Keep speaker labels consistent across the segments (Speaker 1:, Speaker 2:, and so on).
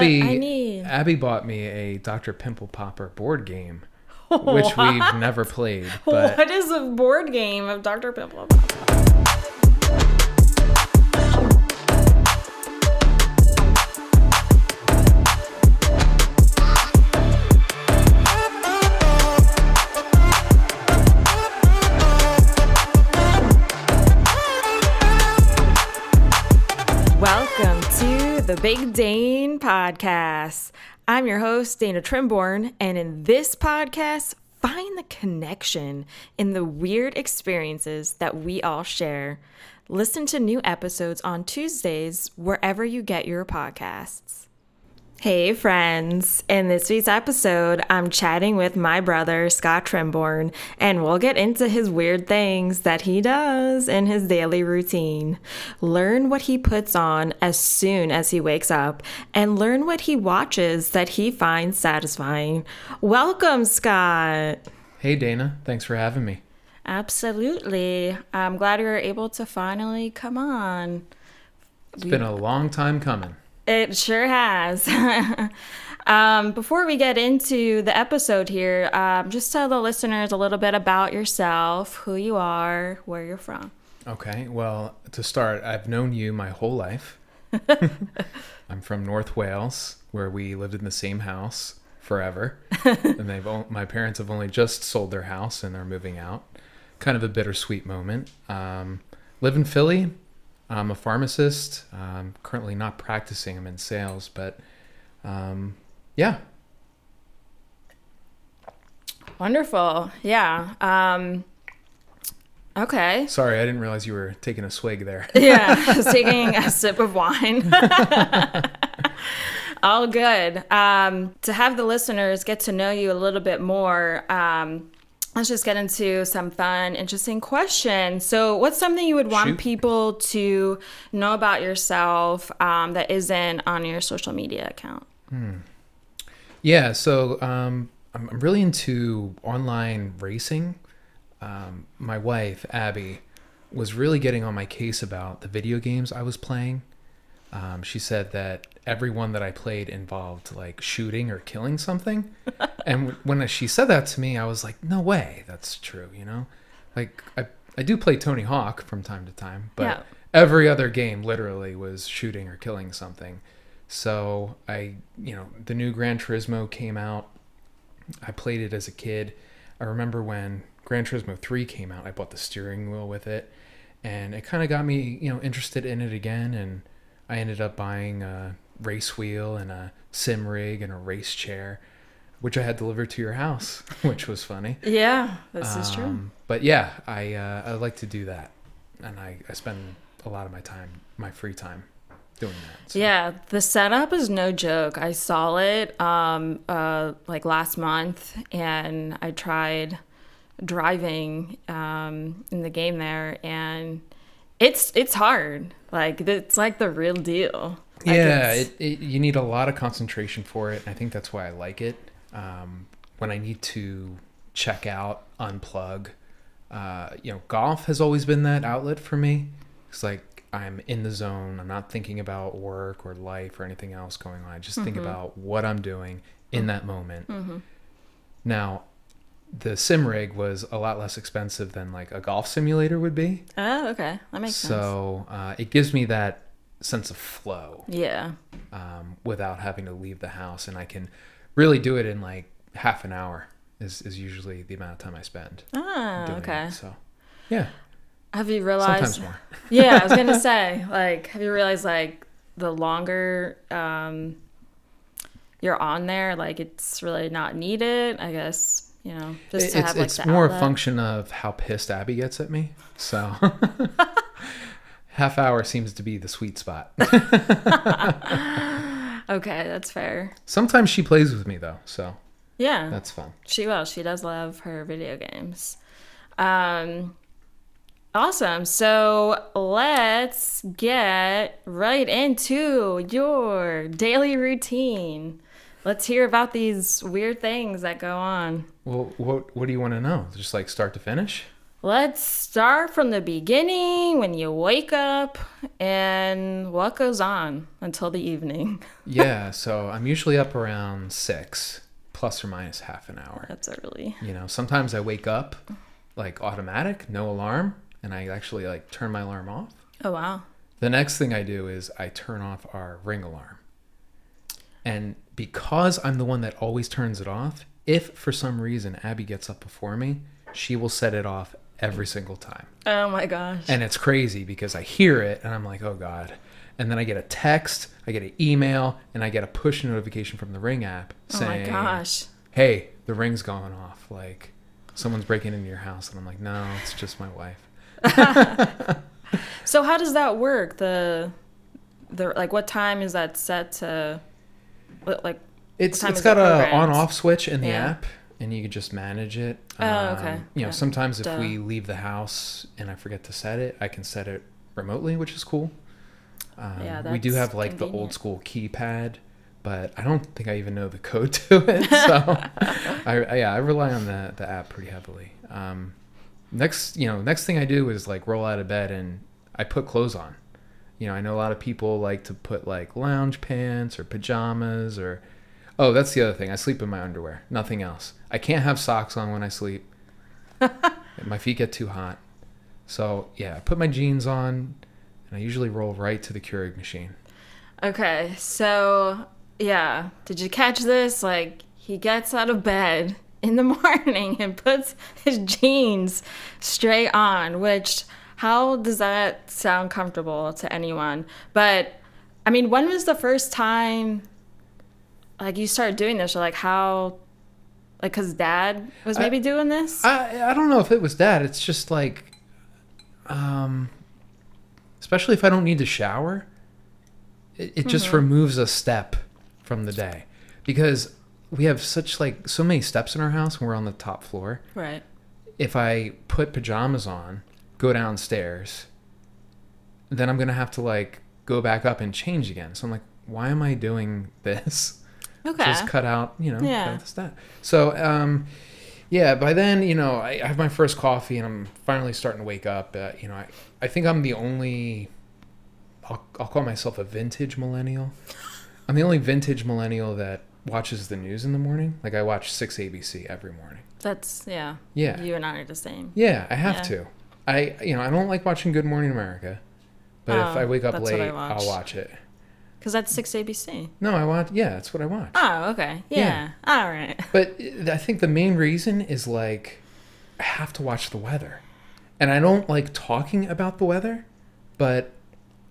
Speaker 1: Abby,
Speaker 2: I need.
Speaker 1: Abby bought me a Dr. Pimple Popper board game, which we've never played. But
Speaker 2: what is a board game of Dr. Pimple? Welcome Big Dane Podcast. I'm your host, Dana Trimborn, and in this podcast, find the connection in the weird experiences that we all share. Listen to new episodes on Tuesdays wherever you get your podcasts. Hey, friends. In this week's episode, I'm chatting with my brother, Scott Trimborn, and we'll get into his weird things that he does in his daily routine. Learn what he puts on as soon as he wakes up, and learn what he watches that he finds satisfying. Welcome, Scott.
Speaker 1: hey, Dana, thanks for having me.
Speaker 2: Absolutely. I'm glad you were able to finally come on.
Speaker 1: It's been a long time coming.
Speaker 2: It sure has. um, before we get into the episode here, um, just tell the listeners a little bit about yourself, who you are, where you're from.
Speaker 1: Okay, well, to start, I've known you my whole life. I'm from North Wales, where we lived in the same house forever. and they've o- my parents have only just sold their house and are moving out. Kind of a bittersweet moment. Um, live in Philly. I'm a pharmacist. Um, currently not practicing. I'm in sales, but um, yeah,
Speaker 2: Wonderful. Yeah. Um, okay.
Speaker 1: sorry, I didn't realize you were taking a swig there.
Speaker 2: Yeah. I was taking a sip of wine. All good. Um, to have the listeners get to know you a little bit more, um, let's just get into some fun, interesting questions. So, what's something you would want
Speaker 1: Shoot.
Speaker 2: people to know about yourself um, that isn't on your social media account?
Speaker 1: Yeah, so um, I'm, I'm really into online racing. Um, my wife, Abby, was really getting on my case about the video games I was playing. Um, she said that every one that I played involved like shooting or killing something. and when she said that to me, I was like, no way, that's true, you know? Like, I, I do play Tony Hawk from time to time, but
Speaker 2: Yeah.
Speaker 1: every other game literally was shooting or killing something. So I, you know, the new Gran Turismo came out. I played it as a kid. I remember when Gran Turismo 3 came out, I bought the steering wheel with it. And it kind of got me, you know, interested in it again. And I ended up buying a race wheel and a sim rig and a race chair, which I had delivered to your house, which was funny.
Speaker 2: Yeah, this is true.
Speaker 1: Um, But yeah, I uh, I like to do that, and I, I spend a lot of my time, my free time, doing that. So.
Speaker 2: Yeah, the setup is no joke. I saw it um uh like last month and I tried driving um in the game there and it's it's hard. Like it's like the real deal.
Speaker 1: Yeah, it, it, you need a lot of concentration for it. and I think that's why I like it. Um, when I need to check out, unplug, uh, you know, golf has always been that outlet for me. It's like I'm in the zone. I'm not thinking about work or life or anything else going on. I just think about what I'm doing in that moment. Now, the sim rig was a lot less expensive than like a golf simulator would be.
Speaker 2: Oh, okay. That makes sense.
Speaker 1: So uh, it gives me that sense of flow
Speaker 2: Yeah.
Speaker 1: um, without having to leave the house, and I can really do it in like half an hour. Is, is usually the amount of time I spend
Speaker 2: Ah, okay.
Speaker 1: it. So, yeah,
Speaker 2: Have you realized
Speaker 1: sometimes more.
Speaker 2: yeah, I was gonna say, like, have you realized like the longer um you're on there, like it's really not needed. I guess you know just
Speaker 1: It-
Speaker 2: to
Speaker 1: it's
Speaker 2: have like
Speaker 1: it's more
Speaker 2: outlet.
Speaker 1: a function of how pissed Abby gets at me. So, half hour seems to be the sweet spot.
Speaker 2: Okay, that's fair.
Speaker 1: Sometimes she plays with me though, so
Speaker 2: Yeah,
Speaker 1: that's fun.
Speaker 2: she will. She does love her video games. Um, awesome. So let's get right into your daily routine. Let's hear about these weird things that go on.
Speaker 1: Well, what what do you want to know? Just like start to finish?
Speaker 2: Let's start from the beginning when you wake up and what goes on until the evening.
Speaker 1: yeah, so I'm usually up around six, plus or minus half an hour.
Speaker 2: That's early.
Speaker 1: You know, sometimes I wake up like automatic, no alarm, and I actually like turn my alarm off.
Speaker 2: Oh, wow.
Speaker 1: The next thing I do is I turn off our ring alarm. And because I'm the one that always turns it off, if for some reason Abby gets up before me, she will set it off every single time.
Speaker 2: Oh my gosh.
Speaker 1: And it's crazy because I hear it and I'm like, oh God. And then I get a text, I get an email, and I get a push notification from the Ring app saying,
Speaker 2: oh my gosh.
Speaker 1: hey, the ring's going off. Like, someone's breaking into your house. And I'm like, no, it's just my wife.
Speaker 2: so how does that work? The, the like, what time is that set to? Like,
Speaker 1: it's it's got a on off switch in the yeah. app, and you can just manage it.
Speaker 2: Oh, um, okay.
Speaker 1: You know, yeah. sometimes if Duh. we leave the house and I forget to set it, I can set it remotely, which is cool. Um, yeah, we do have like convenient. the old school keypad, but I don't think I even know the code to it. So, I, yeah, I rely on the the app pretty heavily. Um, next, you know, next thing I do is like roll out of bed and I put clothes on. You know, I know a lot of people like to put like lounge pants or pajamas or Oh, that's the other thing. I sleep in my underwear. Nothing else. I can't have socks on when I sleep. my feet get too hot. So yeah, I put my jeans on, and I usually roll right to the Keurig machine.
Speaker 2: Okay, so yeah, did you catch this? Like he gets out of bed in the morning and puts his jeans straight on, which how does that sound comfortable to anyone? But I mean, when was the first time like you started doing this or like how like because dad was maybe
Speaker 1: I,
Speaker 2: doing this?
Speaker 1: I, I don't know if it was dad. It's just like um especially if i don't need to shower it, it just mm-hmm. removes a step from the day. Because we have such like so many steps in our house when we're on the top floor.
Speaker 2: Right.
Speaker 1: If i put pajamas on go downstairs then i'm gonna have to like go back up and change again. So i'm like why am i doing this
Speaker 2: Okay.
Speaker 1: Just cut out, you know, yeah. that. So, um, yeah, by then, you know, I, I, have my first coffee and I'm finally starting to wake up. Uh, you know, I, I think I'm the only, I'll, I'll call myself a vintage millennial. I'm the only vintage millennial that watches the news in the morning. Like I watch 6 ABC every morning.
Speaker 2: That's, yeah.
Speaker 1: Yeah.
Speaker 2: You and I are the same.
Speaker 1: Yeah, I have yeah. to. I, you know, I don't like watching Good Morning America, but oh, if I wake up late. I'll watch it.
Speaker 2: Because that's 6 ABC.
Speaker 1: No, I want, Yeah, that's what I want.
Speaker 2: Oh, okay. Yeah. yeah. All right.
Speaker 1: But I think the main reason is like I have to watch the weather. And I don't like talking about the weather, but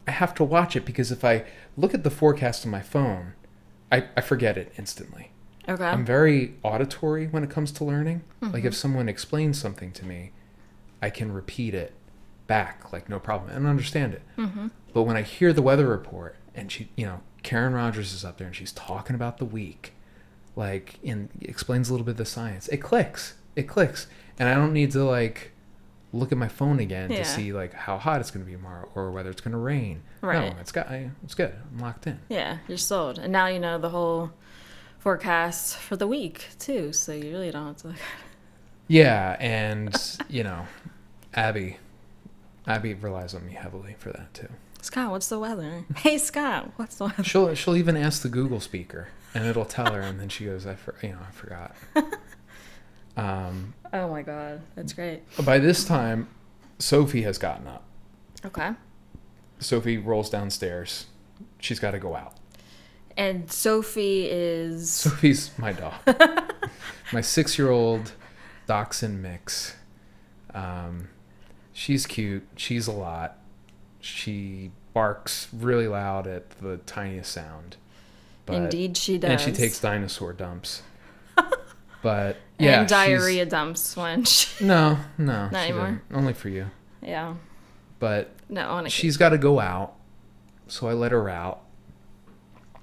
Speaker 1: I have to watch it because if I look at the forecast on my phone, I, I forget it instantly.
Speaker 2: Okay.
Speaker 1: I'm very auditory when it comes to learning. Mm-hmm. Like if someone explains something to me, I can repeat it back like no problem and understand it.
Speaker 2: Mm-hmm.
Speaker 1: But when I hear the weather report and she, you know, Karen Rogers is up there and she's talking about the week, like, and explains a little bit of the science. It clicks. It clicks, and I don't need to like look at my phone again yeah. to see like how hot it's going to be tomorrow or whether it's going to rain. Right. No, it's got. It's good. I'm locked in.
Speaker 2: Yeah, you're sold, and now you know the whole forecast for the week too, so you really don't have to.
Speaker 1: look yeah, and you know, Abby, Abby relies on me heavily for that too.
Speaker 2: Scott, what's the weather? Hey, Scott, what's the weather?
Speaker 1: She'll she'll even ask the Google speaker, and it'll tell her, and then she goes, "I for, you know I forgot." Um,
Speaker 2: oh my god, that's great.
Speaker 1: By this time, Sophie has gotten up.
Speaker 2: Okay.
Speaker 1: Sophie rolls downstairs. She's got to go out.
Speaker 2: And Sophie is.
Speaker 1: Sophie's my dog. my six-year-old dachshund mix. Um, she's cute. She's a lot she barks really loud at the tiniest sound.
Speaker 2: But, Indeed, she does.
Speaker 1: And she takes dinosaur dumps. but yeah,
Speaker 2: and diarrhea dumps when she.
Speaker 1: No, no,
Speaker 2: not anymore.
Speaker 1: Didn't. Only for you.
Speaker 2: Yeah.
Speaker 1: But
Speaker 2: no,
Speaker 1: she's got to go out, so I let her out.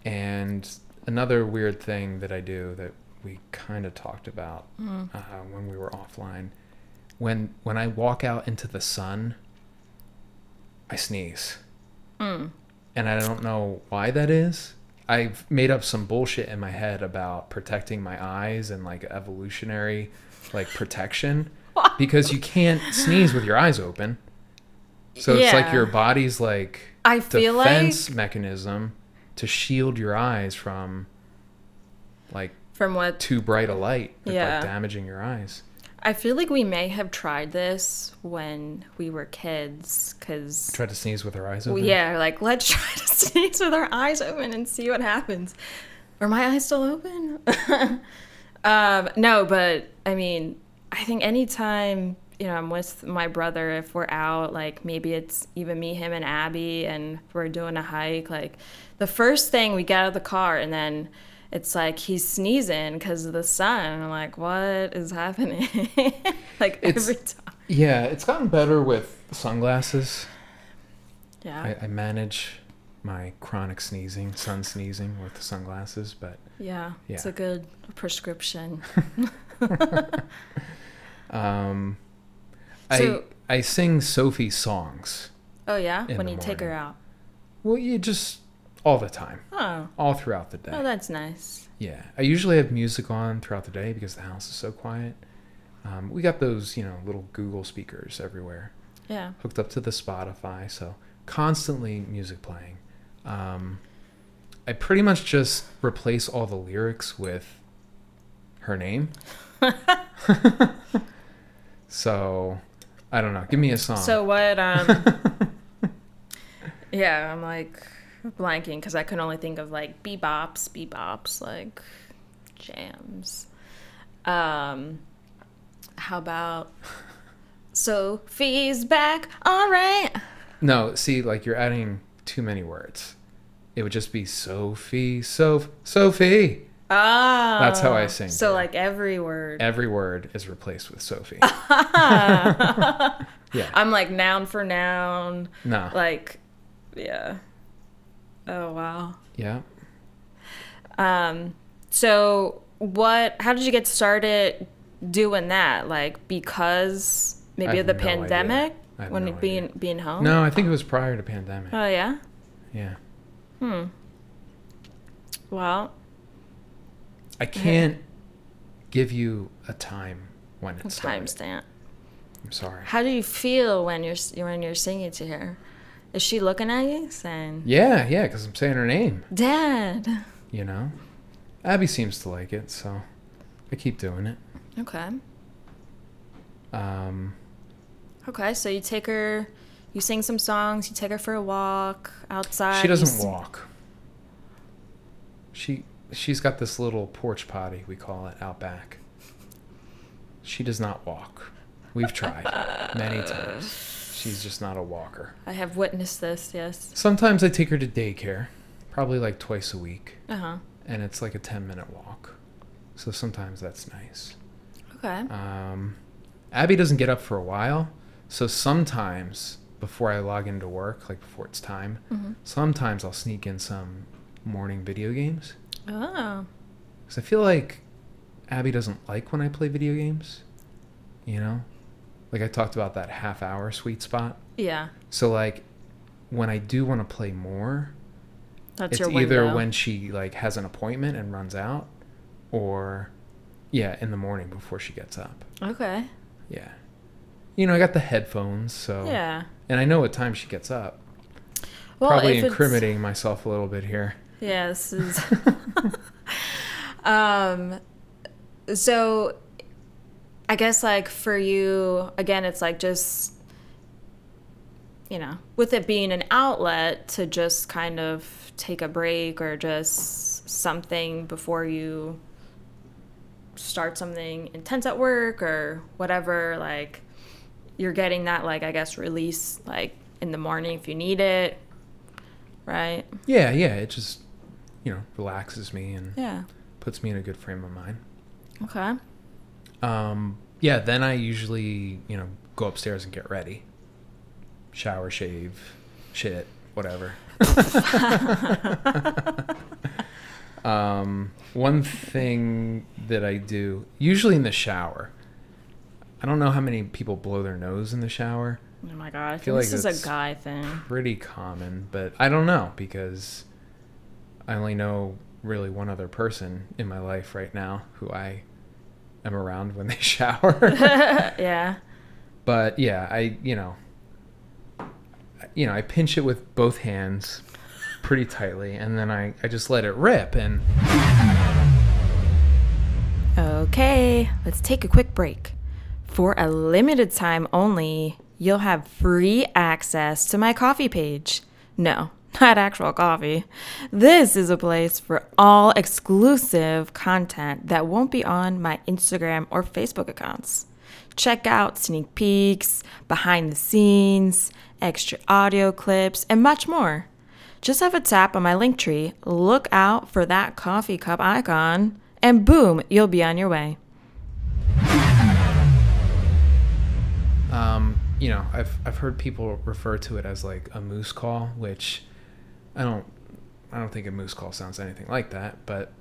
Speaker 1: And another weird thing that I do that we kind of talked about mm. uh, when we were offline, when when I walk out into the sun I sneeze.
Speaker 2: Mm.
Speaker 1: And I don't know why that is. I've made up some bullshit in my head about protecting my eyes and like evolutionary like protection. because you can't sneeze with your eyes open. So it's like your body's like
Speaker 2: I feel
Speaker 1: defense
Speaker 2: like
Speaker 1: mechanism to shield your eyes from like
Speaker 2: from what
Speaker 1: too bright a light, like,
Speaker 2: Yeah.
Speaker 1: damaging your eyes.
Speaker 2: I feel like we may have tried this when we were kids because
Speaker 1: Try to sneeze with our eyes open.
Speaker 2: yeah, like let's try to sneeze with our eyes open and see what happens. Are my eyes still open? um, no, but I mean, I think anytime you know I'm with my brother, if we're out, like maybe it's even me, him, and Abby, and we're doing a hike, like the first thing we get out of the car, and then it's like he's sneezing because of the sun. I'm like, what is happening? like
Speaker 1: It's-
Speaker 2: every time.
Speaker 1: Yeah, it's gotten better with sunglasses.
Speaker 2: Yeah.
Speaker 1: I, I manage my chronic sneezing, sun sneezing with sunglasses, but
Speaker 2: yeah. It's a good prescription.
Speaker 1: um,
Speaker 2: So-
Speaker 1: I I sing Sophie songs.
Speaker 2: Oh yeah, when you take her out.
Speaker 1: Well, you just all the time,
Speaker 2: Oh,
Speaker 1: all throughout the day.
Speaker 2: oh, that's nice.
Speaker 1: Yeah, I usually have music on throughout the day because the house is so quiet. Um, we got those, you know, little Google speakers everywhere
Speaker 2: Yeah.
Speaker 1: hooked up to the Spotify, so constantly music playing. Um, I pretty much just replace all the lyrics with her name. so, I don't know. Give me a song.
Speaker 2: So what? Um. yeah, I'm like blanking because I can only think of like bebops, bebops, like jams. Um. How about Sophie's back? All right.
Speaker 1: no, see, like you're adding too many words. It would just be Sophie, Soph, Sophie.
Speaker 2: Ah.
Speaker 1: That's how I sing,
Speaker 2: So like every word.
Speaker 1: Every word is replaced with Sophie. Yeah, I'm
Speaker 2: like noun for noun.
Speaker 1: No.
Speaker 2: Like, yeah. Oh wow.
Speaker 1: Yeah.
Speaker 2: Um, so what? How did you get started doing that? Like because maybe of the
Speaker 1: no
Speaker 2: pandemic when
Speaker 1: no
Speaker 2: being being home.
Speaker 1: No, I think it was prior to pandemic.
Speaker 2: Oh yeah.
Speaker 1: Yeah.
Speaker 2: Hmm. Well,
Speaker 1: I can't give you a time when it's time
Speaker 2: stamp.
Speaker 1: I'm sorry.
Speaker 2: How do you feel when you're when you're singing to her? Is she looking at you saying,
Speaker 1: Yeah, yeah, because I'm saying her name.
Speaker 2: "Dad"?
Speaker 1: You know, Abby seems to like it, so I keep doing it.
Speaker 2: Okay.
Speaker 1: Um,
Speaker 2: Okay. So you take her, you sing some songs. You take her for a walk outside.
Speaker 1: she doesn't walk. She she's got this little porch potty we call it out back. She does not walk. We've tried many times. She's just not a walker.
Speaker 2: I have witnessed this. Yes.
Speaker 1: Sometimes I take her to daycare, probably like twice a week,
Speaker 2: Uh huh.
Speaker 1: and it's like a 10 minute walk. So sometimes that's nice.
Speaker 2: Okay.
Speaker 1: Um, Abby doesn't get up for a while, so sometimes before I log into work, like before it's time,
Speaker 2: hmm
Speaker 1: sometimes I'll sneak in some morning video games.
Speaker 2: Oh.
Speaker 1: Because I feel like Abby doesn't like when I play video games. You know? Like I talked about that half hour sweet spot.
Speaker 2: Yeah.
Speaker 1: So, like, when I do want to play more,
Speaker 2: That's
Speaker 1: it's either when she like has an appointment and runs out, or yeah, in the morning before she gets up.
Speaker 2: Okay.
Speaker 1: Yeah. You know, I got the headphones, so
Speaker 2: Yeah.
Speaker 1: and I know what time she gets up.
Speaker 2: Well,
Speaker 1: Probably incriminating myself a little bit here.
Speaker 2: Yeah, this is. um, so, I guess like for you, again, it's like just, you know, with it being an outlet to just kind of take a break or just something before you start something intense at work or whatever. Like, you're getting that, like, I guess, release like in the morning if you need it, right?
Speaker 1: Yeah, yeah, it just you know relaxes me and
Speaker 2: Yeah.
Speaker 1: puts me in a good frame of mind.
Speaker 2: Okay.
Speaker 1: Um, yeah, then I usually you know go upstairs and get ready, shower, shave, shit, whatever. um, one thing that I do usually in the shower. I don't know how many people blow their nose in the shower.
Speaker 2: Oh my god, I
Speaker 1: feel like
Speaker 2: this is a guy thing.
Speaker 1: pretty common, but I don't know because I only know really one other person in my life right now who I am around when they shower.
Speaker 2: yeah.
Speaker 1: but yeah, I you know, you know, I pinch it with both hands pretty tightly, and then I I just let it rip, and
Speaker 2: Okay, let's take a quick break. For a limited time only, you'll have free access to my Ko-fi page. No, not actual coffee. This is a place for all exclusive content that won't be on my Instagram or Facebook accounts. Check out sneak peeks, behind the scenes, extra audio clips, and much more. Just have a tap on my link tree, look out for that coffee cup icon, and boom, you'll be on your way.
Speaker 1: um, you know, I've I've heard people refer to it as like a moose call, which I don't I don't think a moose call sounds anything like that, but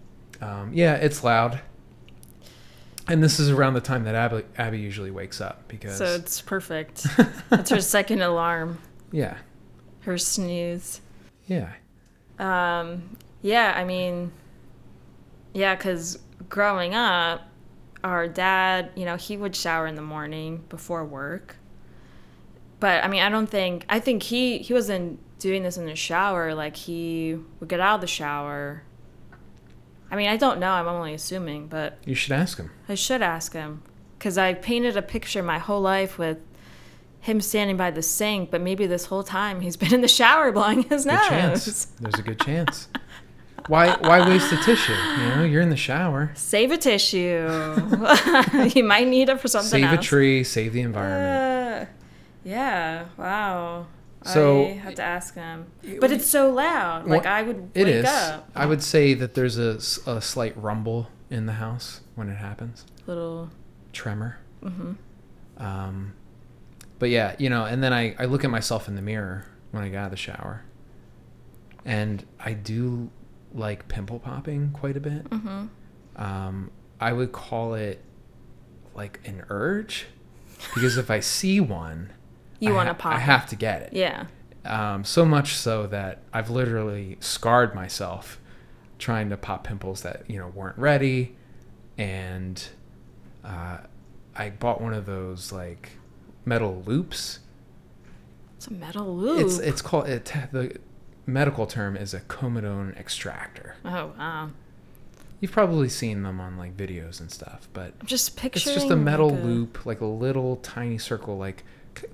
Speaker 1: um, yeah, it's loud. And this is around the time that Abby, Abby usually wakes up because
Speaker 2: So it's perfect. It's her second alarm,
Speaker 1: yeah,
Speaker 2: her snooze.
Speaker 1: yeah,
Speaker 2: Um, yeah, I mean, yeah, because growing up, our dad, you know, he would shower in the morning before work. But I mean, I don't think I think he he wasn't doing this in the shower. Like he would get out of the shower. I mean, I don't know. I'm only assuming, but
Speaker 1: you should ask him.
Speaker 2: I should ask him because I painted a picture my whole life with him standing by the sink, but maybe this whole time he's been in the shower blowing his
Speaker 1: Good
Speaker 2: nose.
Speaker 1: chance. There's a good chance. Why why waste the tissue? You know, you're in the shower.
Speaker 2: Save a tissue. you might need it for something
Speaker 1: Save a tree, save the environment.
Speaker 2: Uh, yeah. Wow.
Speaker 1: So-
Speaker 2: I have to ask them. but it's so loud. Like
Speaker 1: Well,
Speaker 2: I would
Speaker 1: It
Speaker 2: wake
Speaker 1: is.
Speaker 2: up.
Speaker 1: I would say that there's a, a slight rumble in the house when it happens.
Speaker 2: Little.
Speaker 1: Tremor.
Speaker 2: hmm
Speaker 1: Um, but yeah, you know, and then I, I look at myself in the mirror when I get out of the shower. And I do like pimple popping quite a bit.
Speaker 2: hmm
Speaker 1: Um, I would call it like an urge because if I see one,
Speaker 2: You want to
Speaker 1: ha-
Speaker 2: pop?
Speaker 1: I have to get it.
Speaker 2: Yeah.
Speaker 1: Um, so much so that I've literally scarred myself trying to pop pimples that you know weren't ready, and uh, I bought one of those like metal loops.
Speaker 2: It's a metal loop.
Speaker 1: It's it's called it, the medical term is a comedone extractor.
Speaker 2: oh wow.
Speaker 1: You've probably seen them on like videos and stuff, but
Speaker 2: I'm just
Speaker 1: it's just a metal
Speaker 2: like a-
Speaker 1: loop, like a little tiny circle, like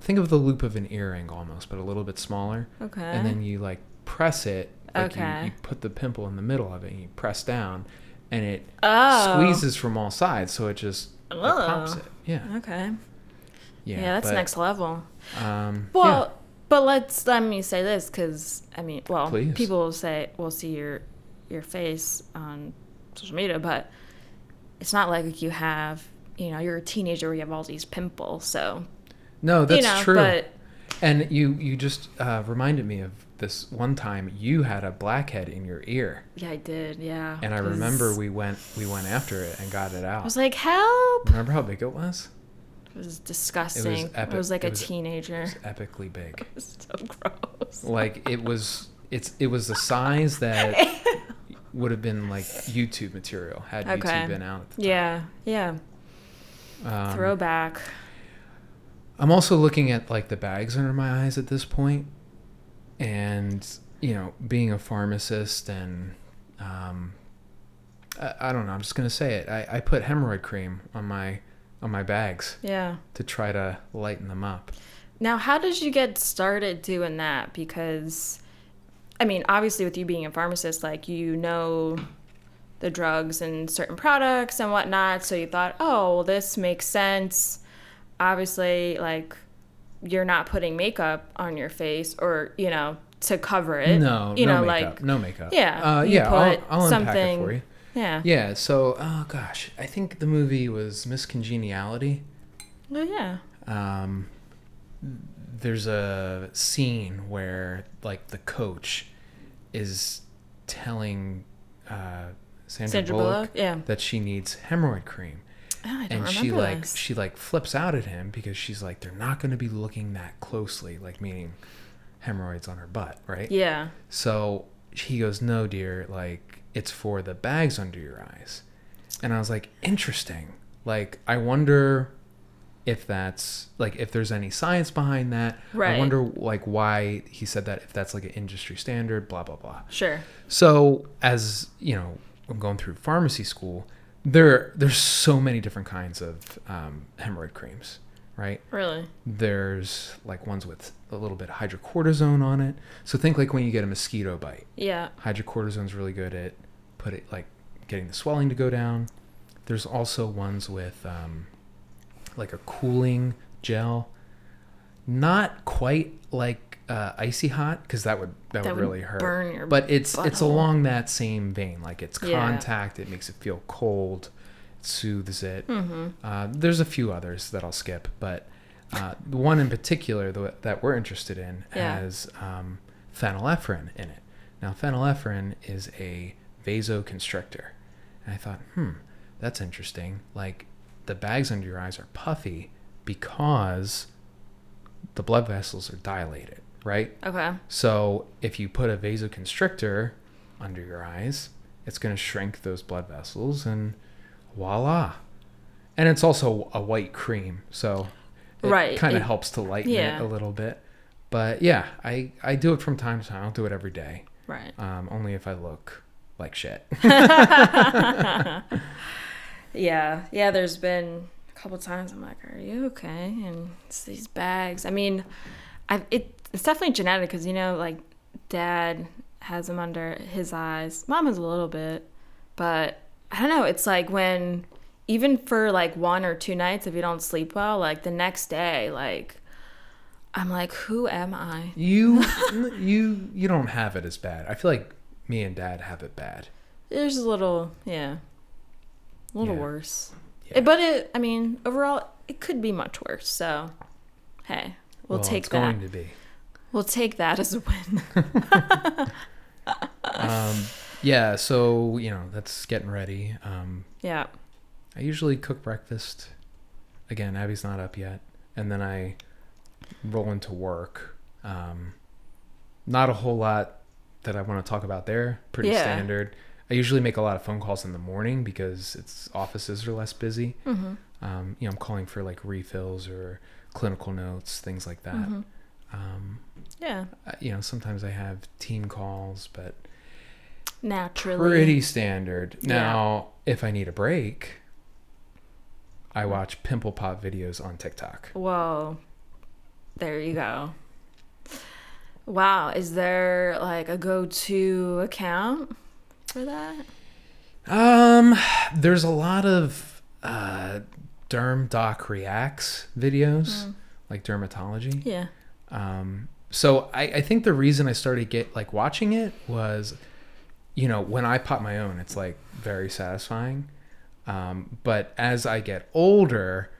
Speaker 1: think of the loop of an earring almost, but a little bit smaller.
Speaker 2: Okay.
Speaker 1: and then you like press it like you,
Speaker 2: Okay.
Speaker 1: you put the pimple in the middle of it and you press down and it
Speaker 2: oh.
Speaker 1: squeezes from all sides so it just it pops it yeah
Speaker 2: Okay.
Speaker 1: yeah,
Speaker 2: Yeah, that's
Speaker 1: but,
Speaker 2: next level.
Speaker 1: um
Speaker 2: Well, but let's let me say this because I mean, well,
Speaker 1: Please.
Speaker 2: people will say will see your your face on social media, but it's not like you have you know you're a teenager where you have all these pimples. So
Speaker 1: yeah. No that's
Speaker 2: you know,
Speaker 1: true
Speaker 2: but
Speaker 1: and you you just uh, reminded me of this one time you had a blackhead in your ear
Speaker 2: yeah, I did. Yeah,
Speaker 1: and I remember we went we went after it and got it out.
Speaker 2: I was like, help!
Speaker 1: remember how big it was
Speaker 2: It was disgusting. It was,
Speaker 1: epic.
Speaker 2: like
Speaker 1: It
Speaker 2: a
Speaker 1: was-
Speaker 2: teenager.
Speaker 1: it was epically big
Speaker 2: It was so gross.
Speaker 1: like it was it's it was the size that would have been like YouTube material had
Speaker 2: Okay.
Speaker 1: YouTube been out. At the
Speaker 2: Yeah, yeah.
Speaker 1: Um,
Speaker 2: Throwback.
Speaker 1: I'm also looking at like the bags under my eyes at this point, and you know, being a pharmacist and um, I, I don't know. I'm just gonna say it. I, I put hemorrhoid cream on my on my bags
Speaker 2: Yeah.
Speaker 1: to try to lighten them up.
Speaker 2: Now, how did you get started doing that? Because, I mean, obviously, with you being a pharmacist, like you know the drugs and certain products and whatnot. So you thought, oh, well, this makes sense. Obviously, like you're not putting makeup on your face or, you know, to cover it.
Speaker 1: no,
Speaker 2: you
Speaker 1: no
Speaker 2: know,
Speaker 1: makeup.
Speaker 2: like,
Speaker 1: no makeup.
Speaker 2: yeah,
Speaker 1: uh, yeah. I'll, I'll unpack it for you.
Speaker 2: yeah.
Speaker 1: Yeah. So, oh gosh, I think the movie was Miss Congeniality.
Speaker 2: Oh, yeah.
Speaker 1: um, there's a scene where like the coach is telling uh, Sandra,
Speaker 2: Sandra
Speaker 1: Bullock,
Speaker 2: Bullock. Yeah.
Speaker 1: that she needs hemorrhoid cream,
Speaker 2: Oh, don't
Speaker 1: and she like
Speaker 2: this.
Speaker 1: she like flips out at him because she's like they're not going to be looking that closely, like meaning hemorrhoids on her butt, right?
Speaker 2: Yeah.
Speaker 1: So he goes, "No, dear, like it's for the bags under your eyes." And I was like, "Interesting. Like, I wonder if that's like if there's any science behind that. I wonder like why he said that if that's like an industry standard, blah blah blah.
Speaker 2: Sure.
Speaker 1: So as you know, I'm going through pharmacy school. There, there's so many different kinds of um, hemorrhoid creams, right?
Speaker 2: Really?
Speaker 1: There's like ones with a little bit of hydrocortisone on it. So think like when you get a mosquito bite.
Speaker 2: Yeah.
Speaker 1: Hydrocortisone's really good at put it like getting the swelling to go down. There's also ones with um, like a cooling gel, not quite like uh, icy hot because that would that,
Speaker 2: That
Speaker 1: would
Speaker 2: would
Speaker 1: really hurt.
Speaker 2: burn your
Speaker 1: but it's it's along that same vein. Like it's
Speaker 2: Yeah.
Speaker 1: contact. It makes it feel cold. It soothes it.
Speaker 2: Mm-hmm.
Speaker 1: Uh, there's a few others that I'll skip, but uh, the one in particular the, that we're interested in
Speaker 2: Yeah.
Speaker 1: has um, phenylephrine in it. Now, phenylephrine is a vasoconstrictor. And I thought, hmm, that's interesting. Like, the bags under your eyes are puffy because the blood vessels are dilated, right?
Speaker 2: Okay.
Speaker 1: So, if you put a vasoconstrictor under your eyes, it's going to shrink those blood vessels and voila. And it's also a white cream, so it
Speaker 2: Right,
Speaker 1: kind of helps to lighten
Speaker 2: yeah.
Speaker 1: it a little bit. But yeah, I, I do it from time to time. I don't do it every day,
Speaker 2: Right.
Speaker 1: um, only if I look like shit.
Speaker 2: Yeah, yeah. There's been a couple times I'm like, "Are you okay?" And it's these bags. I mean, I've, it it's definitely genetic because you know, like, dad has them under his eyes. Mom has a little bit, but I don't know. It's like when even for like one or two nights, if you don't sleep well, like the next day, like I'm like, who am I?
Speaker 1: you you you don't have it as bad. I feel like me and dad have it bad.
Speaker 2: There's a little, yeah, a little
Speaker 1: Yeah.
Speaker 2: worse.
Speaker 1: Yeah.
Speaker 2: But it, I mean, overall, it could be much worse. So, hey, we'll, take
Speaker 1: it's
Speaker 2: that.
Speaker 1: going to be.
Speaker 2: We'll take that as a win.
Speaker 1: Um, yeah, so you know that's getting ready. Um,
Speaker 2: yeah.
Speaker 1: I usually cook breakfast. Again, Abby's not up yet, and then I roll into work. Um, not a whole lot that I want to talk about there. Pretty
Speaker 2: Yeah.
Speaker 1: standard. I usually make a lot of phone calls in the morning because it's offices are less busy.
Speaker 2: Mm-hmm.
Speaker 1: Um, you know, I'm calling for like refills or clinical notes, things like that.
Speaker 2: Mm-hmm.
Speaker 1: Um,
Speaker 2: Yeah.
Speaker 1: uh, you know, sometimes I have team calls, but
Speaker 2: Naturally.
Speaker 1: pretty standard.
Speaker 2: Yeah.
Speaker 1: Now, if I need a break, I watch pimple pop videos on TikTok.
Speaker 2: Whoa. There you go. Wow. Is there like a go to account for that?
Speaker 1: Um, there's a lot of uh, Derm Doc Reacts videos,
Speaker 2: Mm.
Speaker 1: like dermatology.
Speaker 2: Yeah.
Speaker 1: Um, so I, I think the reason I started get like watching it was, you know, when I pop my own, it's like very satisfying. Um, but as I get older,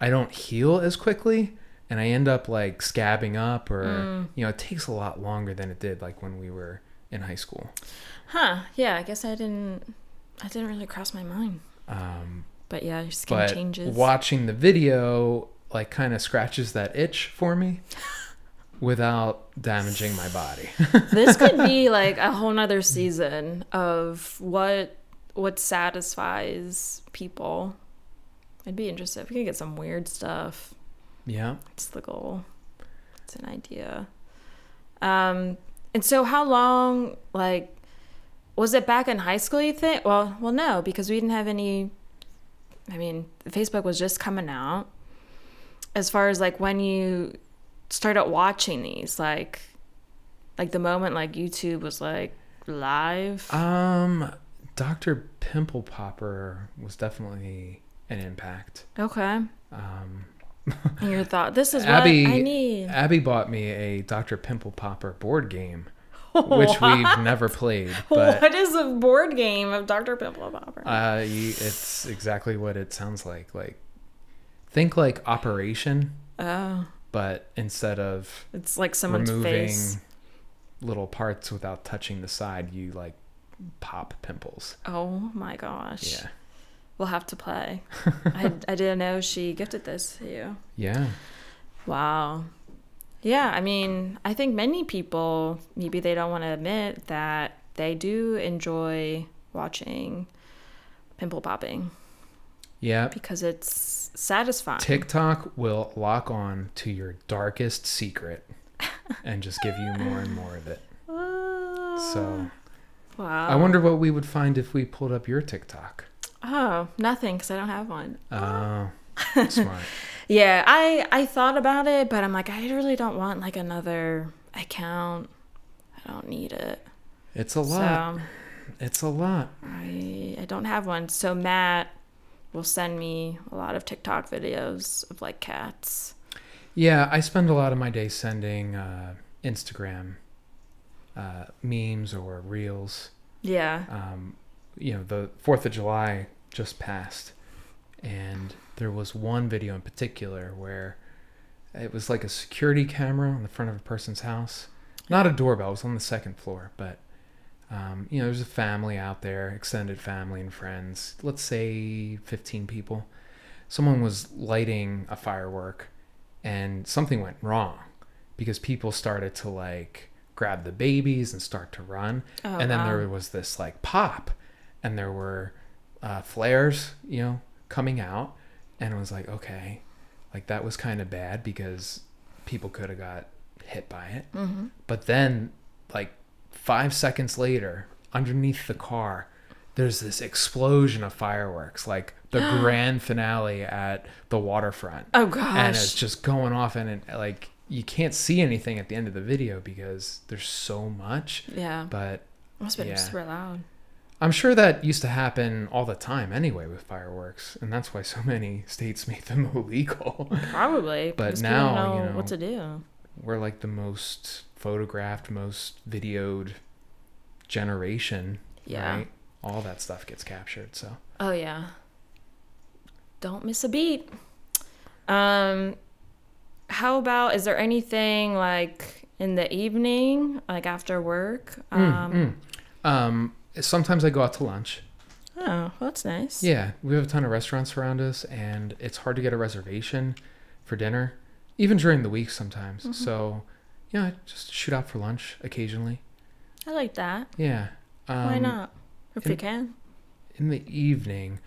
Speaker 1: I don't heal as quickly, and I end up like scabbing up, or
Speaker 2: Mm.
Speaker 1: you know, it takes a lot longer than it did like when we were in high school.
Speaker 2: Huh. Yeah. I guess I didn't. I didn't really cross my mind.
Speaker 1: Um,
Speaker 2: But yeah, your skin
Speaker 1: but
Speaker 2: changes.
Speaker 1: watching the video like kind of scratches that itch for me without damaging my body.
Speaker 2: this could be like a whole nother season of what what satisfies people. I'd be interested. if We could get some weird stuff.
Speaker 1: yeah.
Speaker 2: It's the goal. It's an idea. Um, and so how long, like, was it back in high school? You think? Well, well, no, because we didn't have any. I mean, Facebook was just coming out. As far as like when you started watching these, like, like the moment like YouTube was like live.
Speaker 1: Um, Dr. Pimple Popper was definitely an impact.
Speaker 2: okay.
Speaker 1: Um,
Speaker 2: your thought, this is
Speaker 1: Abby,
Speaker 2: what I need.
Speaker 1: Abby bought me a Dr. Pimple Popper board game, which we've never played, but
Speaker 2: what is a board game of Dr. Pimple Popper?
Speaker 1: uh, you, it's exactly what it sounds like. Like, think like Operation,
Speaker 2: oh.
Speaker 1: But instead of
Speaker 2: It's like someone's
Speaker 1: removing
Speaker 2: face.
Speaker 1: little parts without touching the side, you like pop pimples.
Speaker 2: Oh my gosh.
Speaker 1: Yeah.
Speaker 2: We'll have to play. I, I didn't know she gifted this to you.
Speaker 1: Yeah.
Speaker 2: Wow. Yeah, I mean, I think many people, maybe they don't want to admit that they do enjoy watching pimple popping.
Speaker 1: Yeah.
Speaker 2: because it's satisfying.
Speaker 1: TikTok will lock on to your darkest secret and just give you more and more of it. Ah. So
Speaker 2: wow.
Speaker 1: I wonder what we would find if we pulled up your TikTok.
Speaker 2: Oh, nothing because I don't have one.
Speaker 1: Oh, smart.
Speaker 2: Yeah, I I thought about it, but I'm like, I really don't want like another account. I don't need it.
Speaker 1: It's a lot.
Speaker 2: So
Speaker 1: It's a lot.
Speaker 2: I I don't have one. So Matt will send me a lot of TikTok videos of like cats.
Speaker 1: Yeah, I spend a lot of my day sending uh, Instagram uh, memes or reels.
Speaker 2: Yeah.
Speaker 1: Um, you know, the Fourth of July just passed, and there was one video in particular where it was like a security camera on the front of a person's house. Not a doorbell; it was on the second floor, but um, you know, there's a family out there, extended family and friends. Let's say 15 people. Someone was lighting a firework, and something went wrong because people started to like grab the babies and start to run
Speaker 2: Oh,
Speaker 1: and then
Speaker 2: wow.
Speaker 1: there was this like pop and there were uh, flares you know coming out and it was like okay like that was kind of bad because people could have got hit by it
Speaker 2: Mm-hmm.
Speaker 1: but then like five seconds later underneath the car there's this explosion of fireworks like the grand finale at the waterfront
Speaker 2: Oh gosh.
Speaker 1: and it's just going off and it like you can't see anything at the end of the video because there's so much
Speaker 2: yeah.
Speaker 1: but
Speaker 2: Must have been
Speaker 1: yeah.
Speaker 2: super loud.
Speaker 1: I'm sure that used to happen all the time anyway with fireworks, and that's why so many states made them illegal.
Speaker 2: Probably.
Speaker 1: But now, you
Speaker 2: know, what to do.
Speaker 1: We're like the most photographed, most videoed generation,
Speaker 2: Yeah.
Speaker 1: right? All that stuff gets captured. So
Speaker 2: Oh yeah. Don't miss a beat. Um how about is there anything like in the evening, like after work? Um
Speaker 1: Mm, mm. um, sometimes I go out to lunch.
Speaker 2: oh, well, that's nice.
Speaker 1: Yeah, we have a ton of restaurants around us, and it's hard to get a reservation for dinner, even during the week sometimes.
Speaker 2: Mm-hmm.
Speaker 1: So, yeah, just shoot out for lunch occasionally.
Speaker 2: I like that.
Speaker 1: Yeah. Um,
Speaker 2: Why not? If you can.
Speaker 1: In the evening,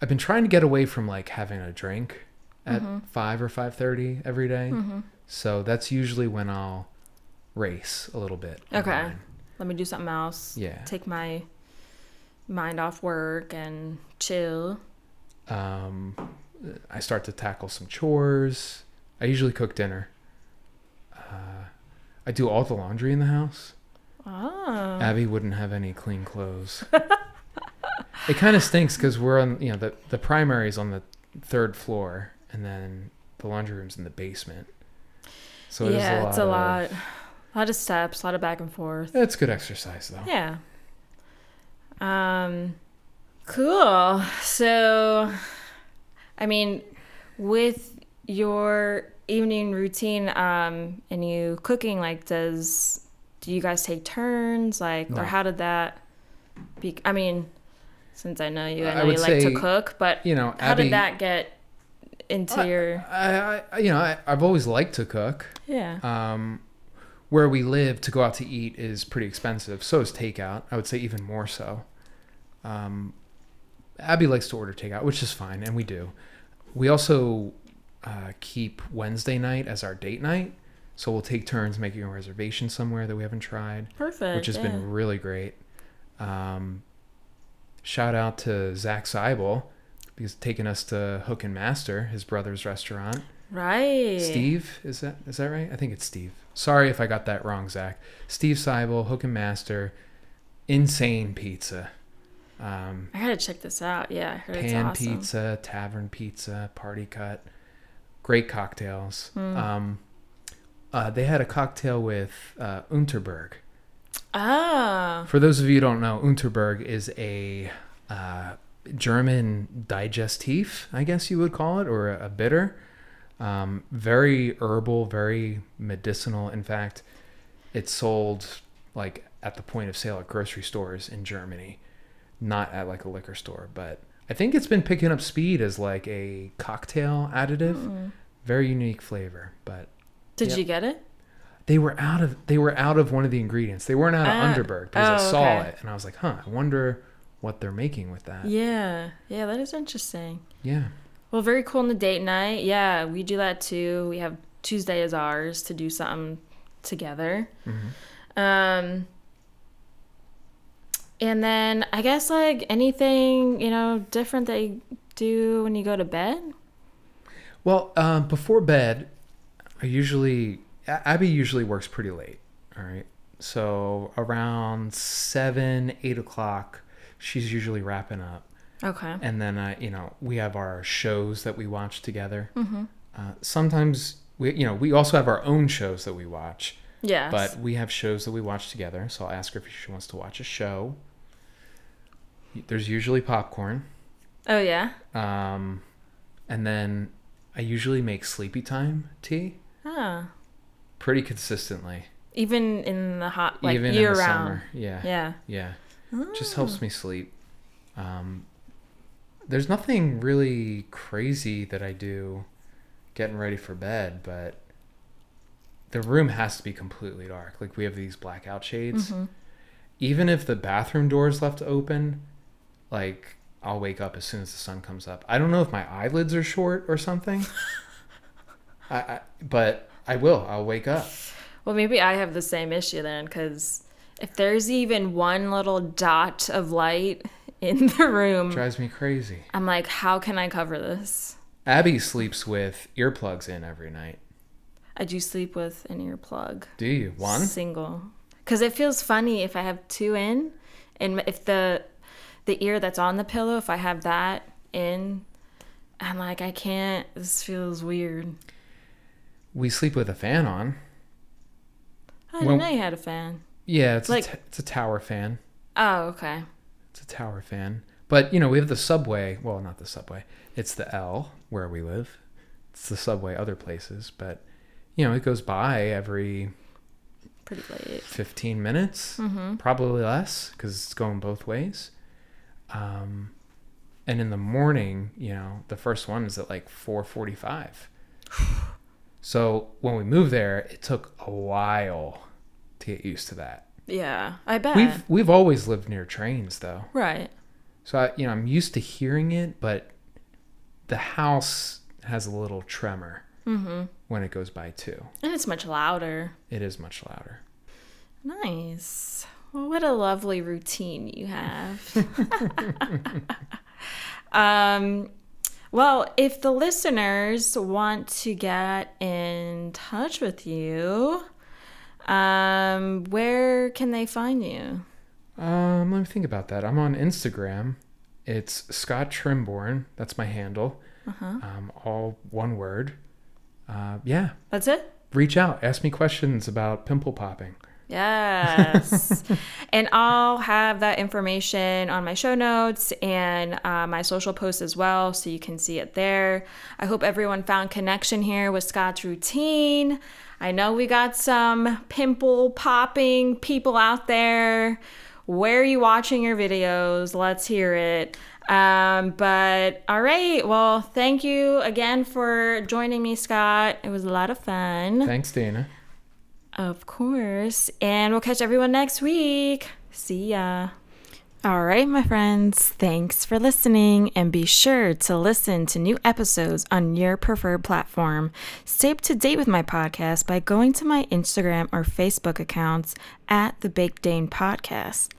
Speaker 1: I've been trying to get away from like having a drink at
Speaker 2: Mhm.
Speaker 1: five or five thirty every day.
Speaker 2: hmm
Speaker 1: So that's usually when I'll race a little bit.
Speaker 2: Okay.
Speaker 1: online.
Speaker 2: Let me do something else.
Speaker 1: Yeah.
Speaker 2: Take my mind off work and chill.
Speaker 1: Um, I start to tackle some chores. I usually cook dinner. Uh, I do all the laundry in the house.
Speaker 2: Oh.
Speaker 1: Abby wouldn't have any clean clothes. it kind of stinks because we're on, you know, the the primary is on the third floor, and then the laundry room's in the basement. So it is
Speaker 2: yeah,
Speaker 1: a
Speaker 2: it's a
Speaker 1: of-
Speaker 2: lot. A lot of steps, a lot of back and forth.
Speaker 1: It's good exercise though.
Speaker 2: Yeah. Um cool. So I mean with your evening routine um and you cooking like does do you guys take turns like
Speaker 1: No.
Speaker 2: or how did that be I mean since I know you I
Speaker 1: I
Speaker 2: know
Speaker 1: would
Speaker 2: you like
Speaker 1: say,
Speaker 2: to cook but
Speaker 1: You know,
Speaker 2: how
Speaker 1: Abby.
Speaker 2: did that get into
Speaker 1: I-
Speaker 2: your
Speaker 1: I, I, you know, I, I've always liked to cook.
Speaker 2: yeah
Speaker 1: Um, where we live, to go out to eat is pretty expensive. So is takeout. I would say even more so. Um, Abby likes to order takeout, which is fine, and we do. We also uh, keep Wednesday night as our date night. So we'll take turns making a reservation somewhere that we haven't tried,
Speaker 2: perfect
Speaker 1: which has
Speaker 2: yeah.
Speaker 1: been really great. Um, shout out to Zach Seibel because taking us to Hook and Master, his brother's restaurant.
Speaker 2: right
Speaker 1: Steve, is that is that right? I think it's Steve. Sorry if I got that wrong, Zach. Steve Seibel, Hook and Master, insane pizza, um,
Speaker 2: I gotta check this out yeah I heard it's
Speaker 1: pan
Speaker 2: awesome.
Speaker 1: pizza, tavern pizza, party cut, great cocktails.
Speaker 2: Mm.
Speaker 1: Um, uh, they had a cocktail with uh, Underberg.
Speaker 2: Ah,
Speaker 1: For those of you who don't know, Underberg is a uh, German digestif, I guess you would call it, or a, a bitter. Um, very herbal, very medicinal. In fact, it's sold like at the point of sale at grocery stores in Germany, not at like a liquor store. But I think it's been picking up speed as like a cocktail additive.
Speaker 2: Mm.
Speaker 1: Very unique flavor, but
Speaker 2: did
Speaker 1: Yep.
Speaker 2: you get it?
Speaker 1: they were out of they were out of one of the ingredients. They weren't out of
Speaker 2: Ah,
Speaker 1: Underberg because I
Speaker 2: oh,
Speaker 1: saw
Speaker 2: okay.
Speaker 1: it and I was like, huh, I wonder what they're making with that.
Speaker 2: Yeah. Yeah, that is interesting.
Speaker 1: Yeah.
Speaker 2: Well, very cool on the date night. Yeah, we do that too. We have Tuesday as ours to do something together. Um, and then I guess like anything you know different they do when you go to bed.
Speaker 1: Well, um, before bed, I usually Abby usually works pretty late. All right, so around seven, eight o'clock, she's usually wrapping up,
Speaker 2: Okay.
Speaker 1: and then I, you know, we have our shows that we watch together. Mm-hmm. Uh, sometimes we, you know, we also have our own shows that we watch,
Speaker 2: Yes.
Speaker 1: but we have shows that we watch together. So I'll ask her if she wants to watch a show. There's usually popcorn.
Speaker 2: oh yeah.
Speaker 1: Um, and then I usually make sleepy time tea
Speaker 2: Ah.
Speaker 1: pretty consistently,
Speaker 2: Even in the hot like
Speaker 1: even
Speaker 2: year
Speaker 1: in the
Speaker 2: round.
Speaker 1: summer. Yeah,
Speaker 2: Yeah.
Speaker 1: yeah, just helps me sleep. Um, there's nothing really crazy that I do getting ready for bed, but the room has to be completely dark. Like we have these blackout shades.
Speaker 2: Mm-hmm.
Speaker 1: Even if the bathroom door is left open, like I'll wake up as soon as the sun comes up. I don't know if my eyelids are short or something. I, I but I will. I'll wake up.
Speaker 2: Well, maybe I have the same issue then, because if there's even one little dot of light in the room,
Speaker 1: Drives me crazy.
Speaker 2: I'm like, how can I cover this?
Speaker 1: Abby sleeps with earplugs in every night.
Speaker 2: I do sleep with an earplug.
Speaker 1: Do you? One?
Speaker 2: Single. Because it feels funny if I have two in, and if the the ear that's on the pillow, if I have that in, I'm like, I can't. This feels weird.
Speaker 1: We sleep with a fan on.
Speaker 2: I didn't
Speaker 1: Well-
Speaker 2: know you had a fan.
Speaker 1: Yeah, it's
Speaker 2: Like-
Speaker 1: a t- it's a tower fan.
Speaker 2: Oh, okay.
Speaker 1: It's a tower fan. But you know, we have the subway. Well, not the subway. It's the L where we live. It's the subway other places, but you know, it goes by every
Speaker 2: Pretty late.
Speaker 1: 15 minutes, probably less because it's going both ways. Um, and in the morning, you know, the first one is at like 4:45. so when we moved there, it took a while to get used to that.
Speaker 2: Yeah, I bet.
Speaker 1: We've we've always lived near trains though.
Speaker 2: right.
Speaker 1: So I, you know, I'm used to hearing it, but the house has a little tremor when it goes by too.
Speaker 2: And it's much louder.
Speaker 1: It is much louder.
Speaker 2: Nice. Well, what a lovely routine you have. um, well, if the listeners want to get in touch with you, um, where can they find you?
Speaker 1: Um, let me think about that. I'm on Instagram. It's Scott Trimborn. That's my handle. Uh Um, all one word. Uh, yeah.
Speaker 2: That's it?
Speaker 1: Reach out. Ask me questions about pimple popping.
Speaker 2: Yes. and I'll have that information on my show notes and uh, my social posts as well, so you can see it there. I hope everyone found connection here with Scott's routine. I know we got some pimple popping people out there. Where are you watching your videos? Let's hear it. Um, but all right. Well, thank you again for joining me, Scott. It was a lot of fun.
Speaker 1: Thanks, Dana.
Speaker 2: Of course. And we'll catch everyone next week. See ya. All right, my friends. Thanks for listening. And be sure to listen to new episodes on your preferred platform. Stay up to date with my podcast by going to my Instagram or Facebook accounts at the Big Dane Podcast.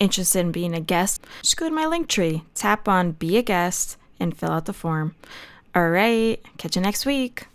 Speaker 2: Interested in being a guest? Just go to my Linktree, tap on Be a Guest, and fill out the form. All right. Catch you next week.